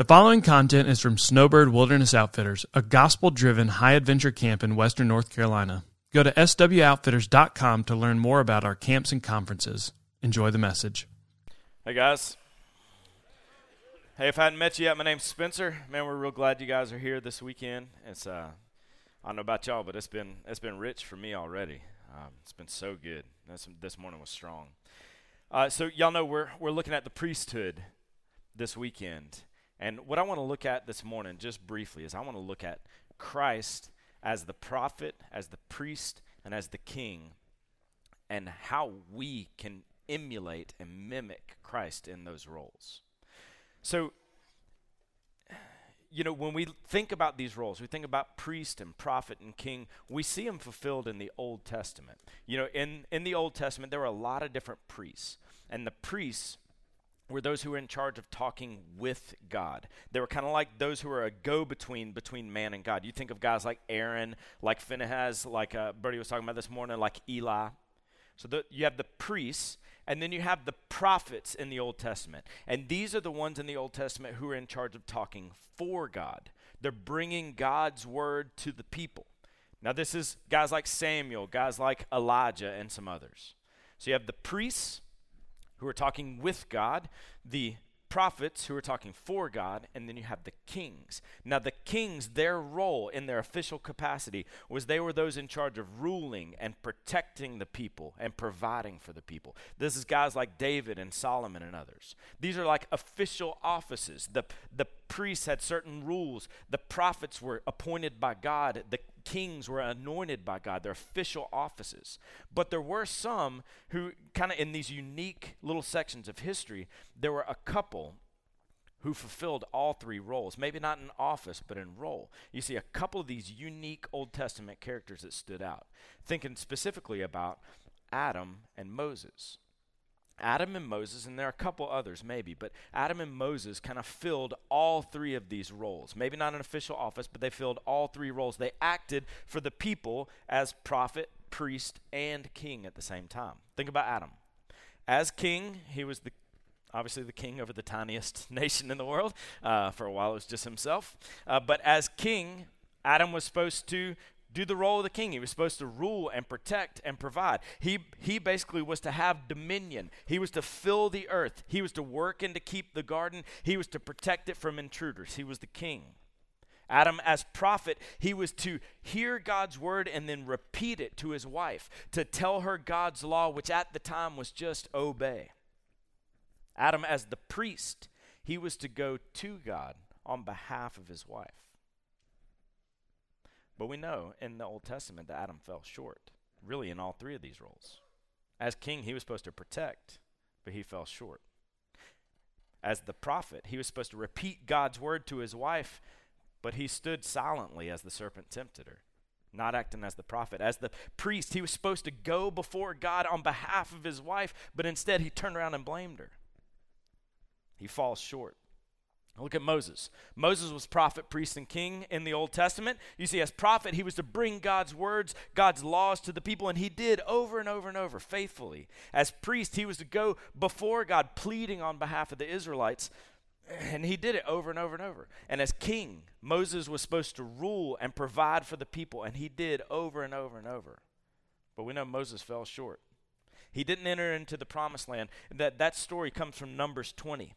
The following content is from Snowbird Wilderness Outfitters, a gospel driven high adventure camp in western North Carolina. Go to swoutfitters.com to learn more about our camps and conferences. Enjoy the message. Hey guys. Hey, if I hadn't met you yet, my name's Spencer. Man, we're real glad you guys are here this weekend. It's uh, I don't know about y'all, but it's been it's been rich for me already. Um, it's been so good. This this morning was strong. Uh, so y'all know we're we're looking at the priesthood this weekend, and what I want to look at this morning, just briefly, is I want to look at Christ as the prophet, as the priest, and as the king, and how we can emulate and mimic Christ in those roles. So, you know, when we think about these roles, we think about priest and prophet and king, we see them fulfilled in the Old Testament. You know, in, in the Old Testament, there were a lot of different priests. And the priests were those who were in charge of talking with God. They were kind of like those who were a go between man and God. You think of guys like Aaron, like Phinehas, like uh, Brody was talking about this morning, like Eli. So the, you have the priests, and then you have the prophets in the Old Testament. And these are the ones in the Old Testament who are in charge of talking for God. They're bringing God's word to the people. Now, this is guys like Samuel, guys like Elijah, and some others. So you have the priests who are talking with God, the prophets who are talking for God, and then you have the kings. Now, the kings, their role in their official capacity was they were those in charge of ruling and protecting the people and providing for the people. This is guys like David and Solomon and others. These are like official offices. The, the priests had certain rules, the prophets were appointed by God, the kings were anointed by God, their official offices. But there were some who, kind of in these unique little sections of history, there were a couple who fulfilled all three roles. Maybe not in office, but in role. You see a couple of these unique Old Testament characters that stood out. Thinking specifically about Adam and Moses. Adam and Moses, and there are a couple others maybe, but Adam and Moses kind of filled all three of these roles. Maybe not an official office, but they filled all three roles. They acted for the people as prophet, priest, and king at the same time. Think about Adam. As king, he was the obviously the king over the tiniest nation in the world. Uh, for a while, it was just himself. Uh, but as king, Adam was supposed to do the role of the king. He was supposed to rule and protect and provide. He, he basically was to have dominion. He was to fill the earth. He was to work and to keep the garden. He was to protect it from intruders. He was the king. Adam, as prophet, he was to hear God's word and then repeat it to his wife, to tell her God's law, which at the time was just obey. Adam, as the priest, he was to go to God on behalf of his wife. But we know in the Old Testament that Adam fell short, really, in all three of these roles. As king, he was supposed to protect, but he fell short. As the prophet, he was supposed to repeat God's word to his wife, but he stood silently as the serpent tempted her, not acting as the prophet. As the priest, he was supposed to go before God on behalf of his wife, but instead he turned around and blamed her. He falls short. Look at Moses. Moses was prophet, priest, and king in the Old Testament. You see, as prophet, he was to bring God's words, God's laws to the people, and he did over and over and over faithfully. As priest, he was to go before God, pleading on behalf of the Israelites, and he did it over and over and over. And as king, Moses was supposed to rule and provide for the people, and he did over and over and over. But we know Moses fell short. He didn't enter into the promised land. That, that story comes from Numbers 20.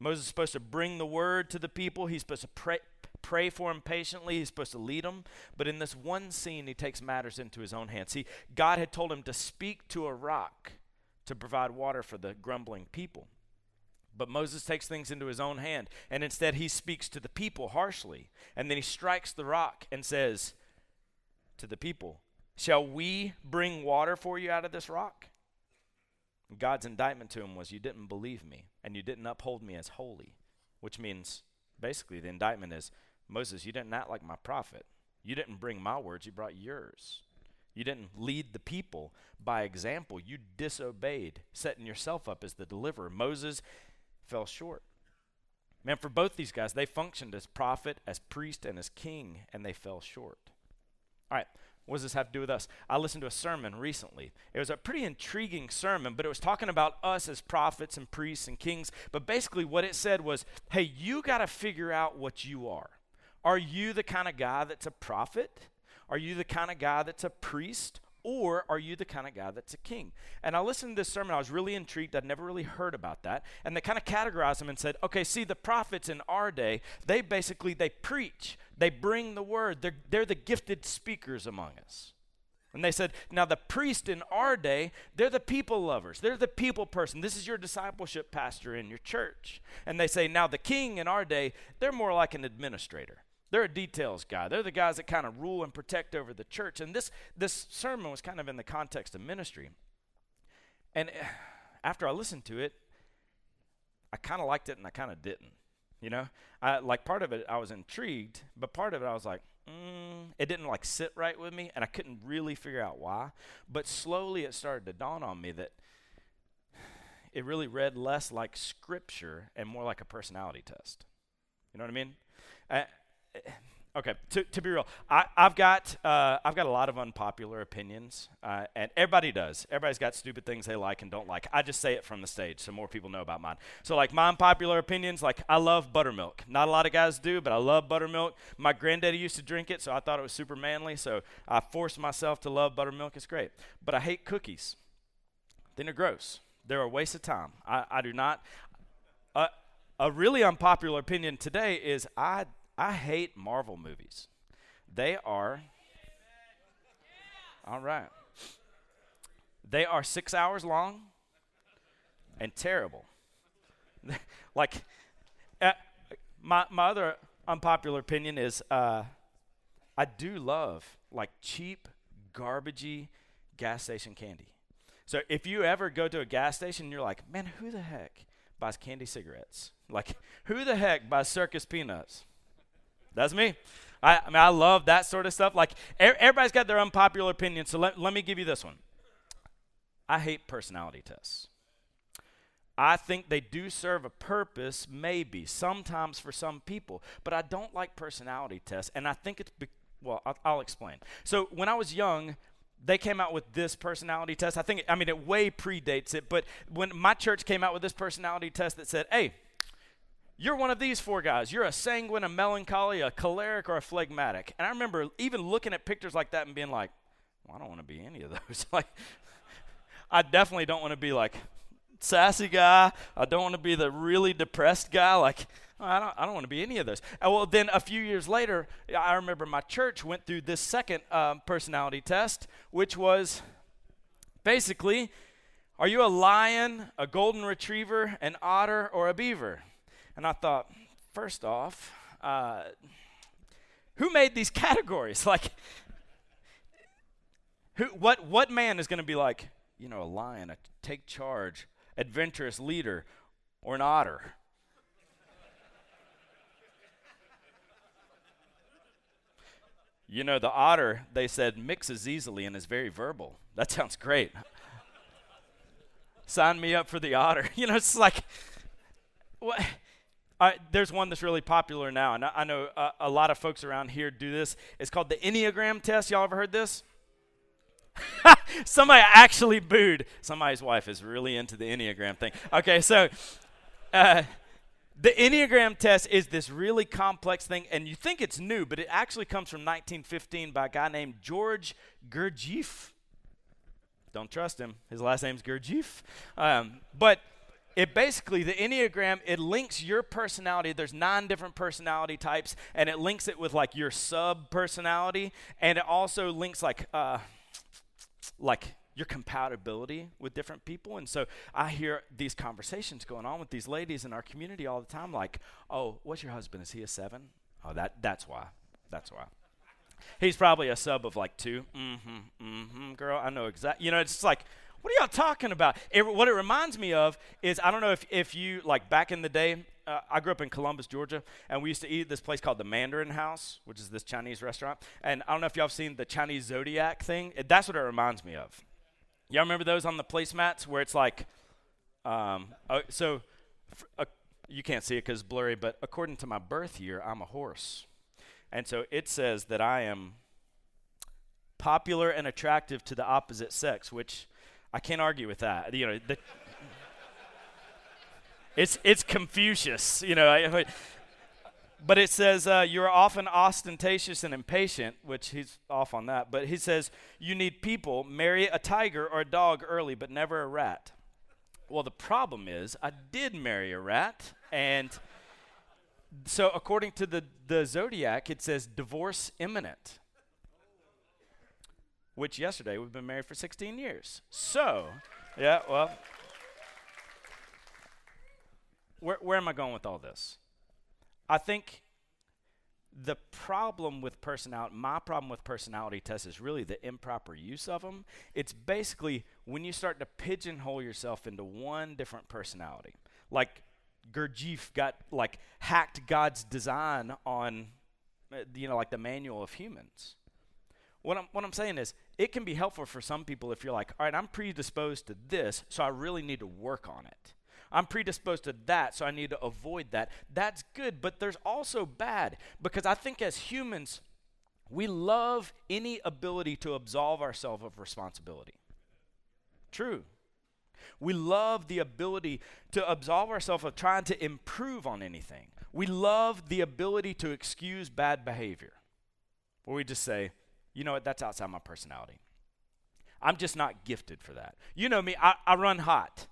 Moses is supposed to bring the word to the people. He's supposed to pray, pray for them patiently. He's supposed to lead them. But in this one scene, he takes matters into his own hands. See, God had told him to speak to a rock to provide water for the grumbling people. But Moses takes things into his own hand, and instead he speaks to the people harshly. And then he strikes the rock and says to the people, Shall we bring water for you out of this rock? God's indictment to him was, You didn't believe me, and you didn't uphold me as holy, which means basically the indictment is, Moses, you didn't act like my prophet. You didn't bring my words, you brought yours. You didn't lead the people by example. You disobeyed, setting yourself up as the deliverer. Moses fell short. Man, for both these guys, they functioned as prophet, as priest, and as king, and they fell short. All right, What does this have to do with us? I listened to a sermon recently. It was a pretty intriguing sermon, but it was talking about us as prophets and priests and kings. But basically, what it said was hey, you got to figure out what you are. Are you the kind of guy that's a prophet? Are you the kind of guy that's a priest? Or are you the kind of guy that's a king? And I listened to this sermon. I was really intrigued. I'd never really heard about that. And they kind of categorized them and said, okay, see, the prophets in our day, they basically, they preach. They bring the word. They're, they're the gifted speakers among us. And they said, now the priest in our day, they're the people lovers. They're the people person. This is your discipleship pastor in your church. And they say, now the king in our day, they're more like an administrator. They're a details guy. They're the guys that kind of rule and protect over the church. And this this sermon was kind of in the context of ministry. And eh, after I listened to it, I kind of liked it and I kind of didn't. You know, I like part of it I was intrigued, but part of it I was like, mm, it didn't like sit right with me, and I couldn't really figure out why. But slowly it started to dawn on me that it really read less like scripture and more like a personality test. You know what I mean? Okay to, to be real I, have got uh, i've got a lot of unpopular opinions uh, and everybody does. Everybody's got stupid things they like and don't like. I just say it from the stage so more people know about mine. So like my unpopular opinions like i love buttermilk. Not a lot of guys do but i love buttermilk. My granddaddy used to drink it so i thought it was super manly so i forced myself to love buttermilk. It's great. But i hate cookies. Then they're gross. They're a waste of time. I, I do not uh, a really unpopular opinion today is i I hate Marvel movies. They are. All right. They are six hours long and terrible. like, uh, my, my other unpopular opinion is uh, I do love like cheap, garbagey gas station candy. So if you ever go to a gas station, and you're like, man, who the heck buys candy cigarettes? Like, who the heck buys circus peanuts? That's me. I, I mean, I love that sort of stuff. Like, er, everybody's got their unpopular opinion, so let, let me give you this one. I hate personality tests. I think they do serve a purpose, maybe, sometimes for some people, but I don't like personality tests, and I think it's, be- well, I'll, I'll explain. So, when I was young, they came out with this personality test. I think, I mean, it way predates it, but when my church came out with this personality test that said, hey, you're one of these four guys. You're a sanguine, a melancholy, a choleric, or a phlegmatic. And I remember even looking at pictures like that and being like, well, I don't want to be any of those. like, I definitely don't want to be like sassy guy. I don't want to be the really depressed guy. Like, I don't, I don't want to be any of those. And well, then a few years later, I remember my church went through this second um, personality test, which was basically, are you a lion, a golden retriever, an otter, or a beaver? And I thought, first off, uh, who made these categories? Like, who, what, what man is going to be like, you know, a lion, a take charge, adventurous leader, or an otter? you know, the otter, they said, mixes easily and is very verbal. That sounds great. Sign me up for the otter. You know, it's like, what? There's one that's really popular now, and I, I know uh, a lot of folks around here do this. It's called the Enneagram test. Y'all ever heard this? Somebody actually booed. Somebody's wife is really into the Enneagram thing. Okay, so uh, the Enneagram test is this really complex thing, and you think it's new, but it actually comes from 1915 by a guy named George Gurdjieff. Don't trust him. His last name's Gurdjieff. Um, but it basically the enneagram it links your personality. There's nine different personality types and it links it with like your sub personality and it also links like uh like your compatibility with different people. And so i hear these conversations going on with these ladies in our community all the time like oh what's your husband? Is he a seven? Oh, that that's why. That's why. He's probably a sub of like two. Mm-hmm mm-hmm girl i know exactly you know it's like what are y'all talking about? It, what it reminds me of is I don't know if, if you, like back in the day, uh, I grew up in Columbus, Georgia, and we used to eat at this place called the Mandarin House, which is this Chinese restaurant. And I don't know if y'all have seen the Chinese Zodiac thing. It, that's what it reminds me of. Y'all remember those on the placemats where it's like, um, uh, so uh, you can't see it because it's blurry, but according to my birth year, I'm a horse. And so it says that I am popular and attractive to the opposite sex, which I can't argue with that. You know, the, it's it's Confucius. You know, I, but it says uh, you're often ostentatious and impatient, which he's off on that. But he says you need people. Marry a tiger or a dog early, but never a rat. Well, the problem is I did marry a rat, and so according to the the zodiac, it says divorce imminent. Which yesterday we've been married for 16 years. So, yeah, well, where where am I going with all this? I think the problem with personality, my problem with personality tests is really the improper use of them. It's basically when you start to pigeonhole yourself into one different personality. Like Gurdjieff got like hacked God's design on, uh, you know, like the manual of humans. What I'm, what I'm saying is, it can be helpful for some people if you're like, all right, I'm predisposed to this, so I really need to work on it. I'm predisposed to that, so I need to avoid that. That's good, but there's also bad because I think as humans, we love any ability to absolve ourselves of responsibility. True. We love the ability to absolve ourselves of trying to improve on anything. We love the ability to excuse bad behavior. Where we just say, you know what, that's outside my personality. I'm just not gifted for that. You know me, I, I run hot.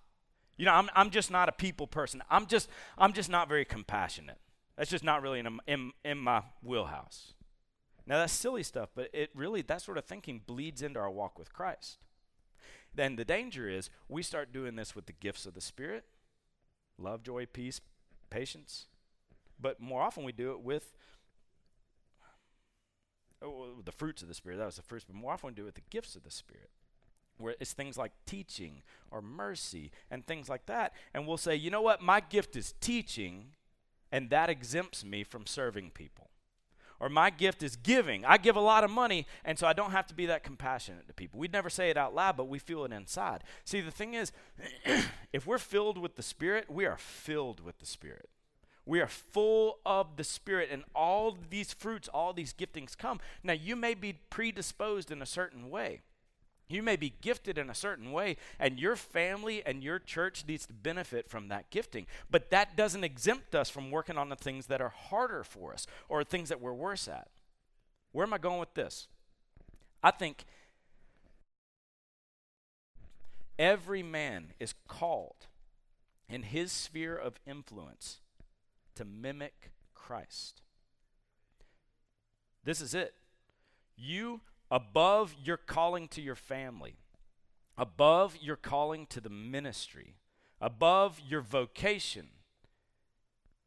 You know, I'm, I'm just not a people person. I'm just, I'm just not very compassionate. That's just not really in, in, in my wheelhouse. Now, that's silly stuff, but it really, that sort of thinking bleeds into our walk with Christ. Then the danger is we start doing this with the gifts of the Spirit love, joy, peace, patience. But more often we do it with oh, the fruits of the Spirit. That was the first, but more often do it with the gifts of the Spirit where it's things like teaching or mercy and things like that. And we'll say, you know what, my gift is teaching, and that exempts me from serving people. Or my gift is giving. I give a lot of money, and so I don't have to be that compassionate to people. We'd never say it out loud, but we feel it inside. See, the thing is, if we're filled with the Spirit, we are filled with the Spirit. We are full of the Spirit, and all these fruits, all these giftings come. Now, you may be predisposed in a certain way. You may be gifted in a certain way, and your family and your church needs to benefit from that gifting. But that doesn't exempt us from working on the things that are harder for us or things that we're worse at. Where am I going with this? I think every man is called in his sphere of influence to mimic Christ. This is it. You above your calling to your family, above your calling to the ministry, above your vocation,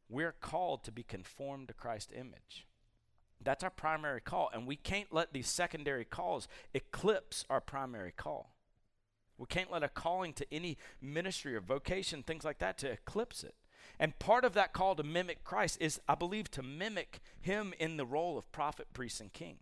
we're called to be conformed to Christ's image. That's our primary call, and we can't let these secondary calls eclipse our primary call. We can't let a calling to any ministry or vocation, things like that, to eclipse it. And part of that call to mimic Christ is, I believe, to mimic him in the role of prophet, priest, and king.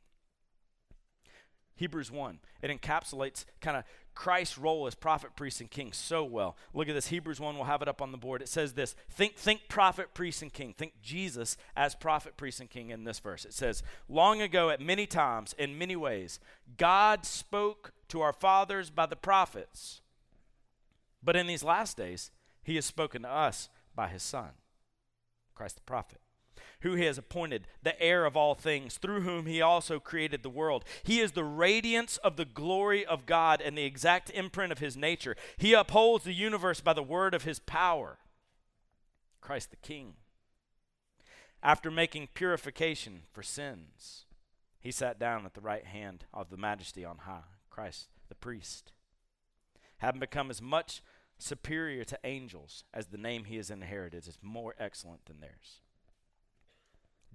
Hebrews 1. It encapsulates kind of Christ's role as prophet, priest, and king so well. Look at this. Hebrews 1, we'll have it up on the board. It says this Think, think prophet, priest, and king. Think Jesus as prophet, priest, and king in this verse. It says, Long ago, at many times, in many ways, God spoke to our fathers by the prophets. But in these last days, he has spoken to us by his Son, Christ the prophet who he has appointed, the heir of all things, through whom he also created the world. He is the radiance of the glory of God and the exact imprint of his nature. He upholds the universe by the word of his power. Christ the King. After making purification for sins, he sat down at the right hand of the majesty on high, Christ the priest. Having become as much superior to angels as the name he has inherited is more excellent than theirs.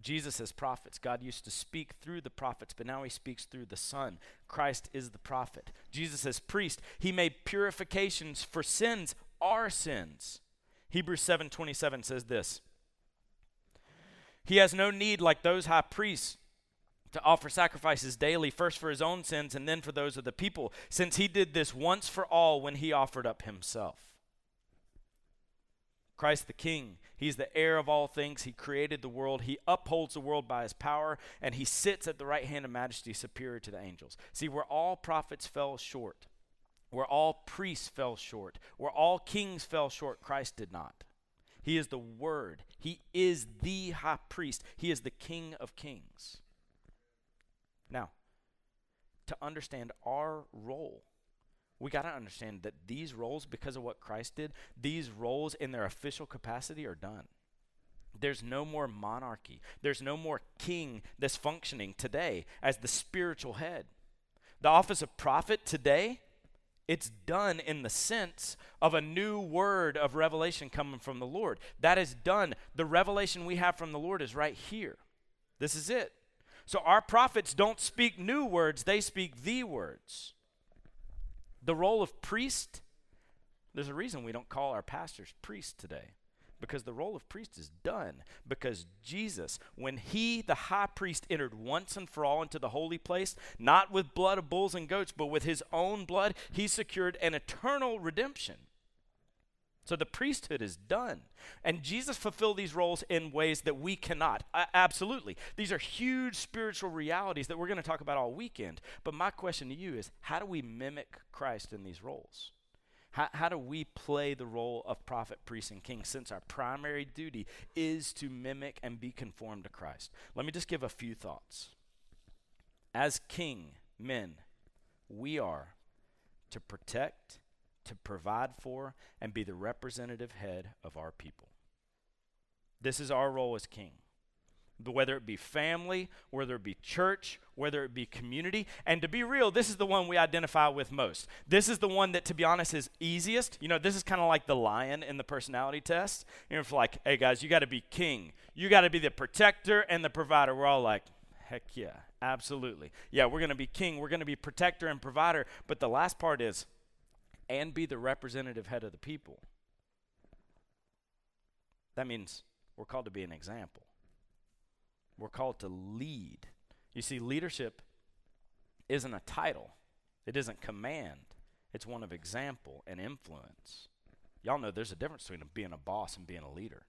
Jesus as prophets. God used to speak through the prophets, but now he speaks through the Son. Christ is the prophet. Jesus as priest, he made purifications for sins, our sins. Hebrews 7:27 says this. He has no need like those high priests to offer sacrifices daily, first for his own sins and then for those of the people, since he did this once for all when he offered up himself. Christ the King. He's the heir of all things. He created the world. He upholds the world by his power, and he sits at the right hand of majesty, superior to the angels. See, where all prophets fell short, where all priests fell short, where all kings fell short, Christ did not. He is the Word. He is the high priest. He is the King of kings. Now, to understand our role we got to understand that these roles, because of what Christ did, these roles in their official capacity are done. There's no more monarchy. There's no more king that's functioning today as the spiritual head. The office of prophet today, it's done in the sense of a new word of revelation coming from the Lord. That is done. The revelation we have from the Lord is right here. This is it. So our prophets don't speak new words, they speak the words. The role of priest, there's a reason we don't call our pastors priests today. Because the role of priest is done. Because Jesus, when he, the high priest, entered once and for all into the holy place, not with blood of bulls and goats, but with his own blood, he secured an eternal redemption. So the priesthood is done. And Jesus fulfilled these roles in ways that we cannot. Uh, absolutely. These are huge spiritual realities that we're going to talk about all weekend. But my question to you is how do we mimic Christ in these roles? How, how do we play the role of prophet, priest, and king since our primary duty is to mimic and be conformed to Christ? Let me just give a few thoughts. As king men, we are to protect to provide for and be the representative head of our people. This is our role as king. But whether it be family, whether it be church, whether it be community. And to be real, this is the one we identify with most. This is the one that, to be honest, is easiest. You know, this is kind of like the lion in the personality test. You know, it's like, hey guys, you got to be king. You got to be the protector and the provider. We're all like, heck yeah, absolutely. Yeah, we're going to be king. We're going to be protector and provider. But the last part is, and be the representative head of the people. That means we're called to be an example. We're called to lead. You see, leadership isn't a title, it isn't command, it's one of example and influence. Y'all know there's a difference between being a boss and being a leader.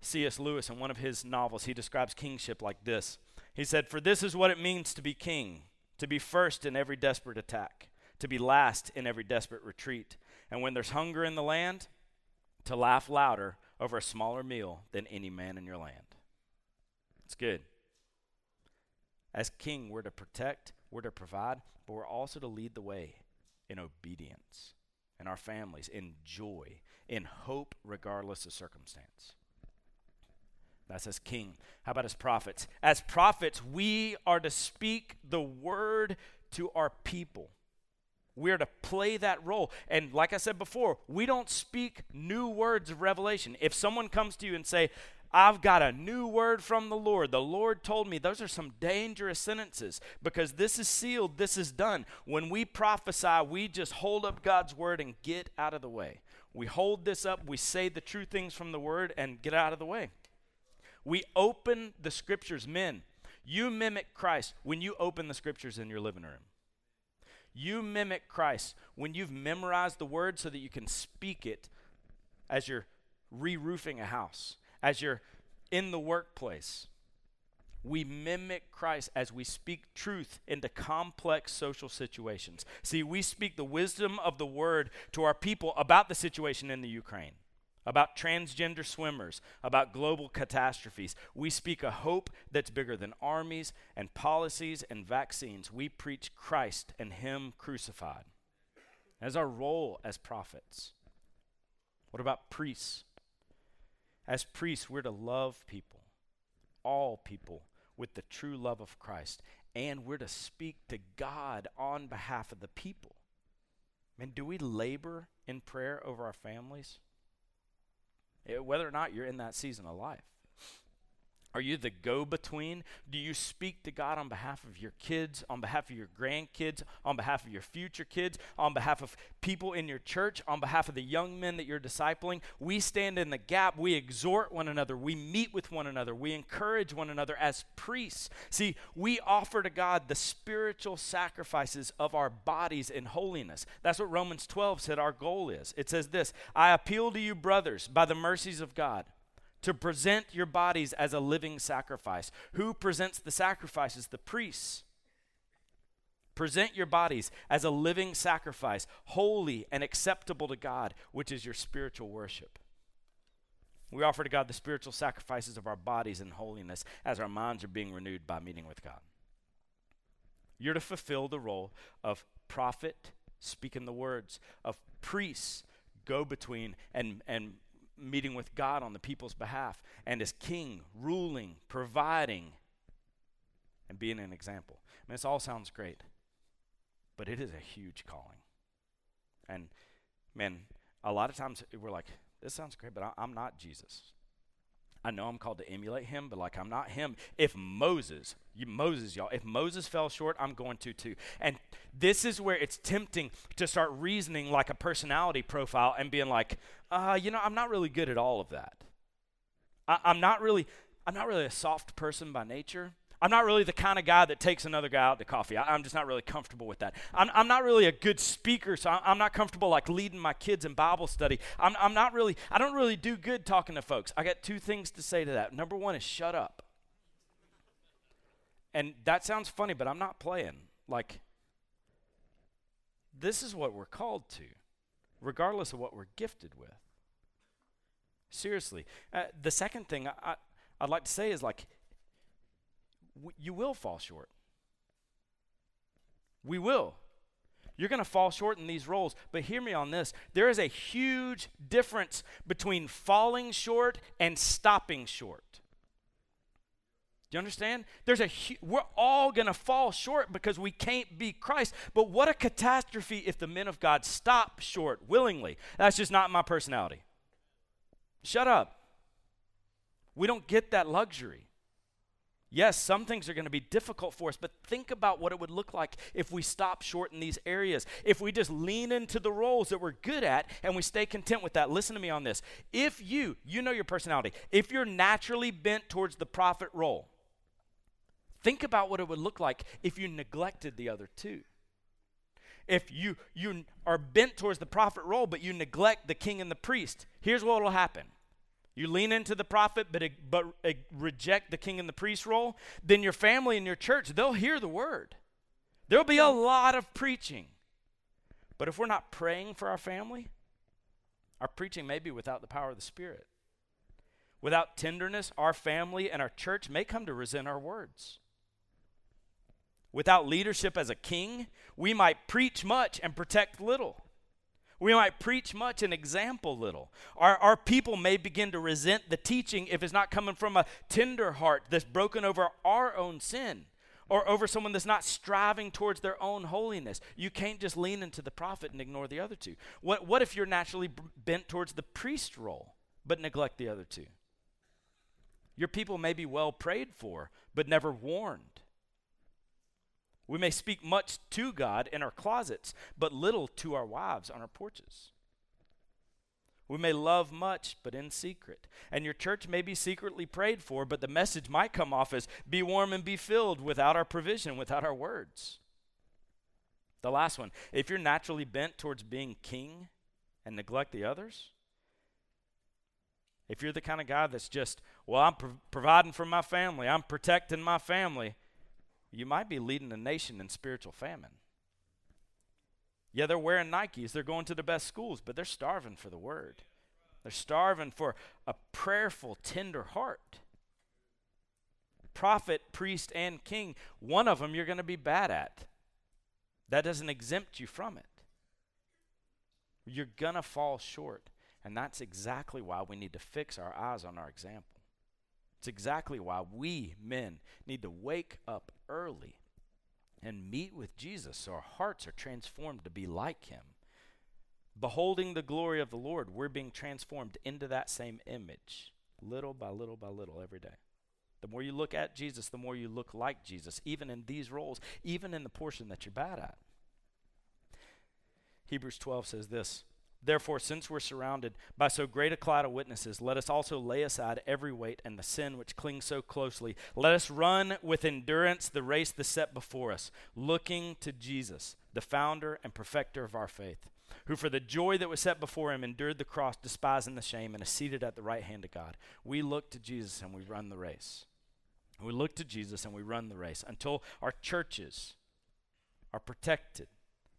C.S. Lewis, in one of his novels, he describes kingship like this. He said, For this is what it means to be king, to be first in every desperate attack, to be last in every desperate retreat. And when there's hunger in the land, to laugh louder over a smaller meal than any man in your land. It's good. As king, we're to protect, we're to provide, but we're also to lead the way in obedience, in our families, in joy, in hope, regardless of circumstance. That's as king. How about as prophets? As prophets, we are to speak the word to our people. We're to play that role. And like I said before, we don't speak new words of revelation. If someone comes to you and say, I've got a new word from the Lord. The Lord told me those are some dangerous sentences because this is sealed, this is done. When we prophesy, we just hold up God's word and get out of the way. We hold this up, we say the true things from the word and get out of the way. We open the scriptures. Men, you mimic Christ when you open the scriptures in your living room. You mimic Christ when you've memorized the word so that you can speak it as you're re roofing a house, as you're in the workplace. We mimic Christ as we speak truth into complex social situations. See, we speak the wisdom of the word to our people about the situation in the Ukraine about transgender swimmers, about global catastrophes. We speak a hope that's bigger than armies and policies and vaccines. We preach Christ and Him crucified as our role as prophets. What about priests? As priests, we're to love people, all people, with the true love of Christ, and we're to speak to God on behalf of the people. And do we labor in prayer over our families? Whether or not you're in that season of life. Are you the go between? Do you speak to God on behalf of your kids, on behalf of your grandkids, on behalf of your future kids, on behalf of people in your church, on behalf of the young men that you're discipling? We stand in the gap. We exhort one another. We meet with one another. We encourage one another as priests. See, we offer to God the spiritual sacrifices of our bodies in holiness. That's what Romans 12 said our goal is. It says this I appeal to you, brothers, by the mercies of God to present your bodies as a living sacrifice. Who presents the sacrifices? The priests. Present your bodies as a living sacrifice, holy and acceptable to God, which is your spiritual worship. We offer to God the spiritual sacrifices of our bodies in holiness as our minds are being renewed by meeting with God. You're to fulfill the role of prophet, speaking the words, of priest, go between, and, and meeting with God on the people's behalf, and as king, ruling, providing, and being an example. I mean, this all sounds great, but it is a huge calling. And man, a lot of times we're like, this sounds great, but I, I'm not Jesus. I know I'm called to emulate him, but like I'm not him. If Moses, you, Moses, y'all, if Moses fell short, I'm going to too. And this is where it's tempting to start reasoning like a personality profile and being like, uh, you know, I'm not really good at all of that. I, I'm not really, I'm not really a soft person by nature. I'm not really the kind of guy that takes another guy out to coffee. I, am just not really comfortable with that. I'm, I'm not really a good speaker, so I'm, not comfortable like leading my kids in Bible study. I'm, I'm not really, I don't really do good talking to folks. I got two things to say to that. Number one is shut up. And that sounds funny, but I'm not playing. Like, this is what we're called to, regardless of what we're gifted with. Seriously. Uh, the second thing I, I'd like to say is like, you will fall short. We will. You're going to fall short in these roles. But hear me on this there is a huge difference between falling short and stopping short. Do you understand? There's a we're all going to fall short because we can't be Christ. But what a catastrophe if the men of God stop short willingly. That's just not my personality. Shut up. We don't get that luxury. Yes, some things are going to be difficult for us, but think about what it would look like if we stop short in these areas. If we just lean into the roles that we're good at and we stay content with that. Listen to me on this. If you, you know your personality, if you're naturally bent towards the prophet role, think about what it would look like if you neglected the other two. If you you are bent towards the prophet role but you neglect the king and the priest, here's what will happen you lean into the prophet but, but reject the king and the priest role, then your family and your church, they'll hear the word. There'll be a lot of preaching. But if we're not praying for our family, our preaching may be without the power of the Spirit. Without tenderness, our family and our church may come to resent our words. Without leadership as a king, we might preach much and protect little. We might preach much and example little. Our, our people may begin to resent the teaching if it's not coming from a tender heart that's broken over our own sin or over someone that's not striving towards their own holiness. You can't just lean into the prophet and ignore the other two. What, what if you're naturally b- bent towards the priest role but neglect the other two? Your people may be well prayed for but never warned. We may speak much to God in our closets, but little to our wives on our porches. We may love much, but in secret. And your church may be secretly prayed for, but the message might come off as be warm and be filled without our provision, without our words. The last one if you're naturally bent towards being king and neglect the others, if you're the kind of guy that's just, well, I'm pro- providing for my family, I'm protecting my family, you might be leading a nation in spiritual famine. Yeah, they're wearing Nikes, they're going to the best schools, but they're starving for the word. They're starving for a prayerful, tender heart. Prophet, priest, and king, one of them you're going to be bad at. That doesn't exempt you from it. You're going to fall short. And that's exactly why we need to fix our eyes on our example. It's exactly why we men need to wake up early and meet with Jesus so our hearts are transformed to be like him. Beholding the glory of the Lord, we're being transformed into that same image, little by little by little every day. The more you look at Jesus, the more you look like Jesus, even in these roles, even in the portion that you're bad at. Hebrews 12 says this Therefore, since we're surrounded by so great a cloud of witnesses, let us also lay aside every weight and the sin which clings so closely. Let us run with endurance the race that's set before us, looking to Jesus, the founder and perfecter of our faith, who for the joy that was set before him endured the cross, despising the shame, and is seated at the right hand of God. We look to Jesus and we run the race. We look to Jesus and we run the race until our churches are protected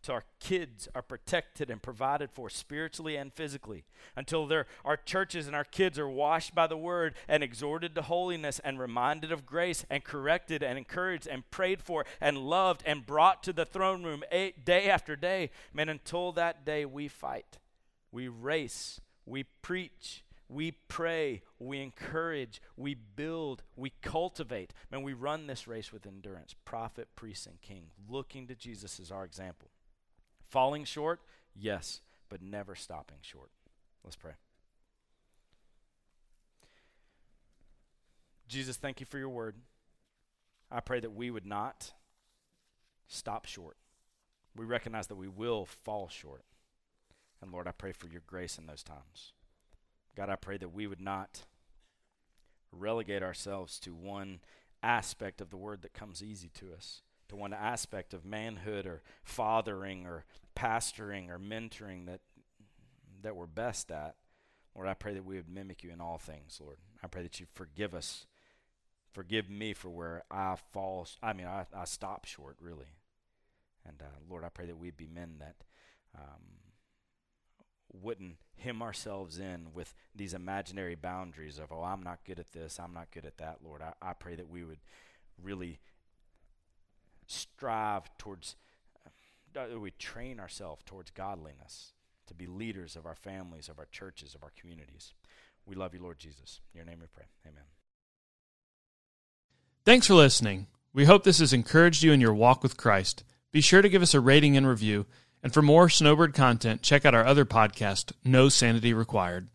our kids are protected and provided for spiritually and physically until our churches and our kids are washed by the word and exhorted to holiness and reminded of grace and corrected and encouraged and prayed for and loved and brought to the throne room eight, day after day man until that day we fight we race we preach we pray, we encourage, we build, we cultivate. Man, we run this race with endurance. Prophet, priest, and king, looking to Jesus as our example. Falling short? Yes, but never stopping short. Let's pray. Jesus, thank you for your word. I pray that we would not stop short. We recognize that we will fall short. And Lord, I pray for your grace in those times. God, I pray that we would not relegate ourselves to one aspect of the word that comes easy to us, to one aspect of manhood or fathering or pastoring or mentoring that that we're best at. Lord, I pray that we would mimic you in all things, Lord. I pray that you forgive us. Forgive me for where I fall. I mean, I, I stop short, really. And uh, Lord, I pray that we'd be men that um, wouldn't hem ourselves in with these imaginary boundaries of, oh, I'm not good at this, I'm not good at that, Lord. I, I pray that we would really strive towards we train ourselves towards godliness to be leaders of our families, of our churches, of our communities. We love you, Lord Jesus. In your name we pray. Amen. Thanks for listening. We hope this has encouraged you in your walk with Christ. Be sure to give us a rating and review. And for more Snowbird content, check out our other podcast, No Sanity Required.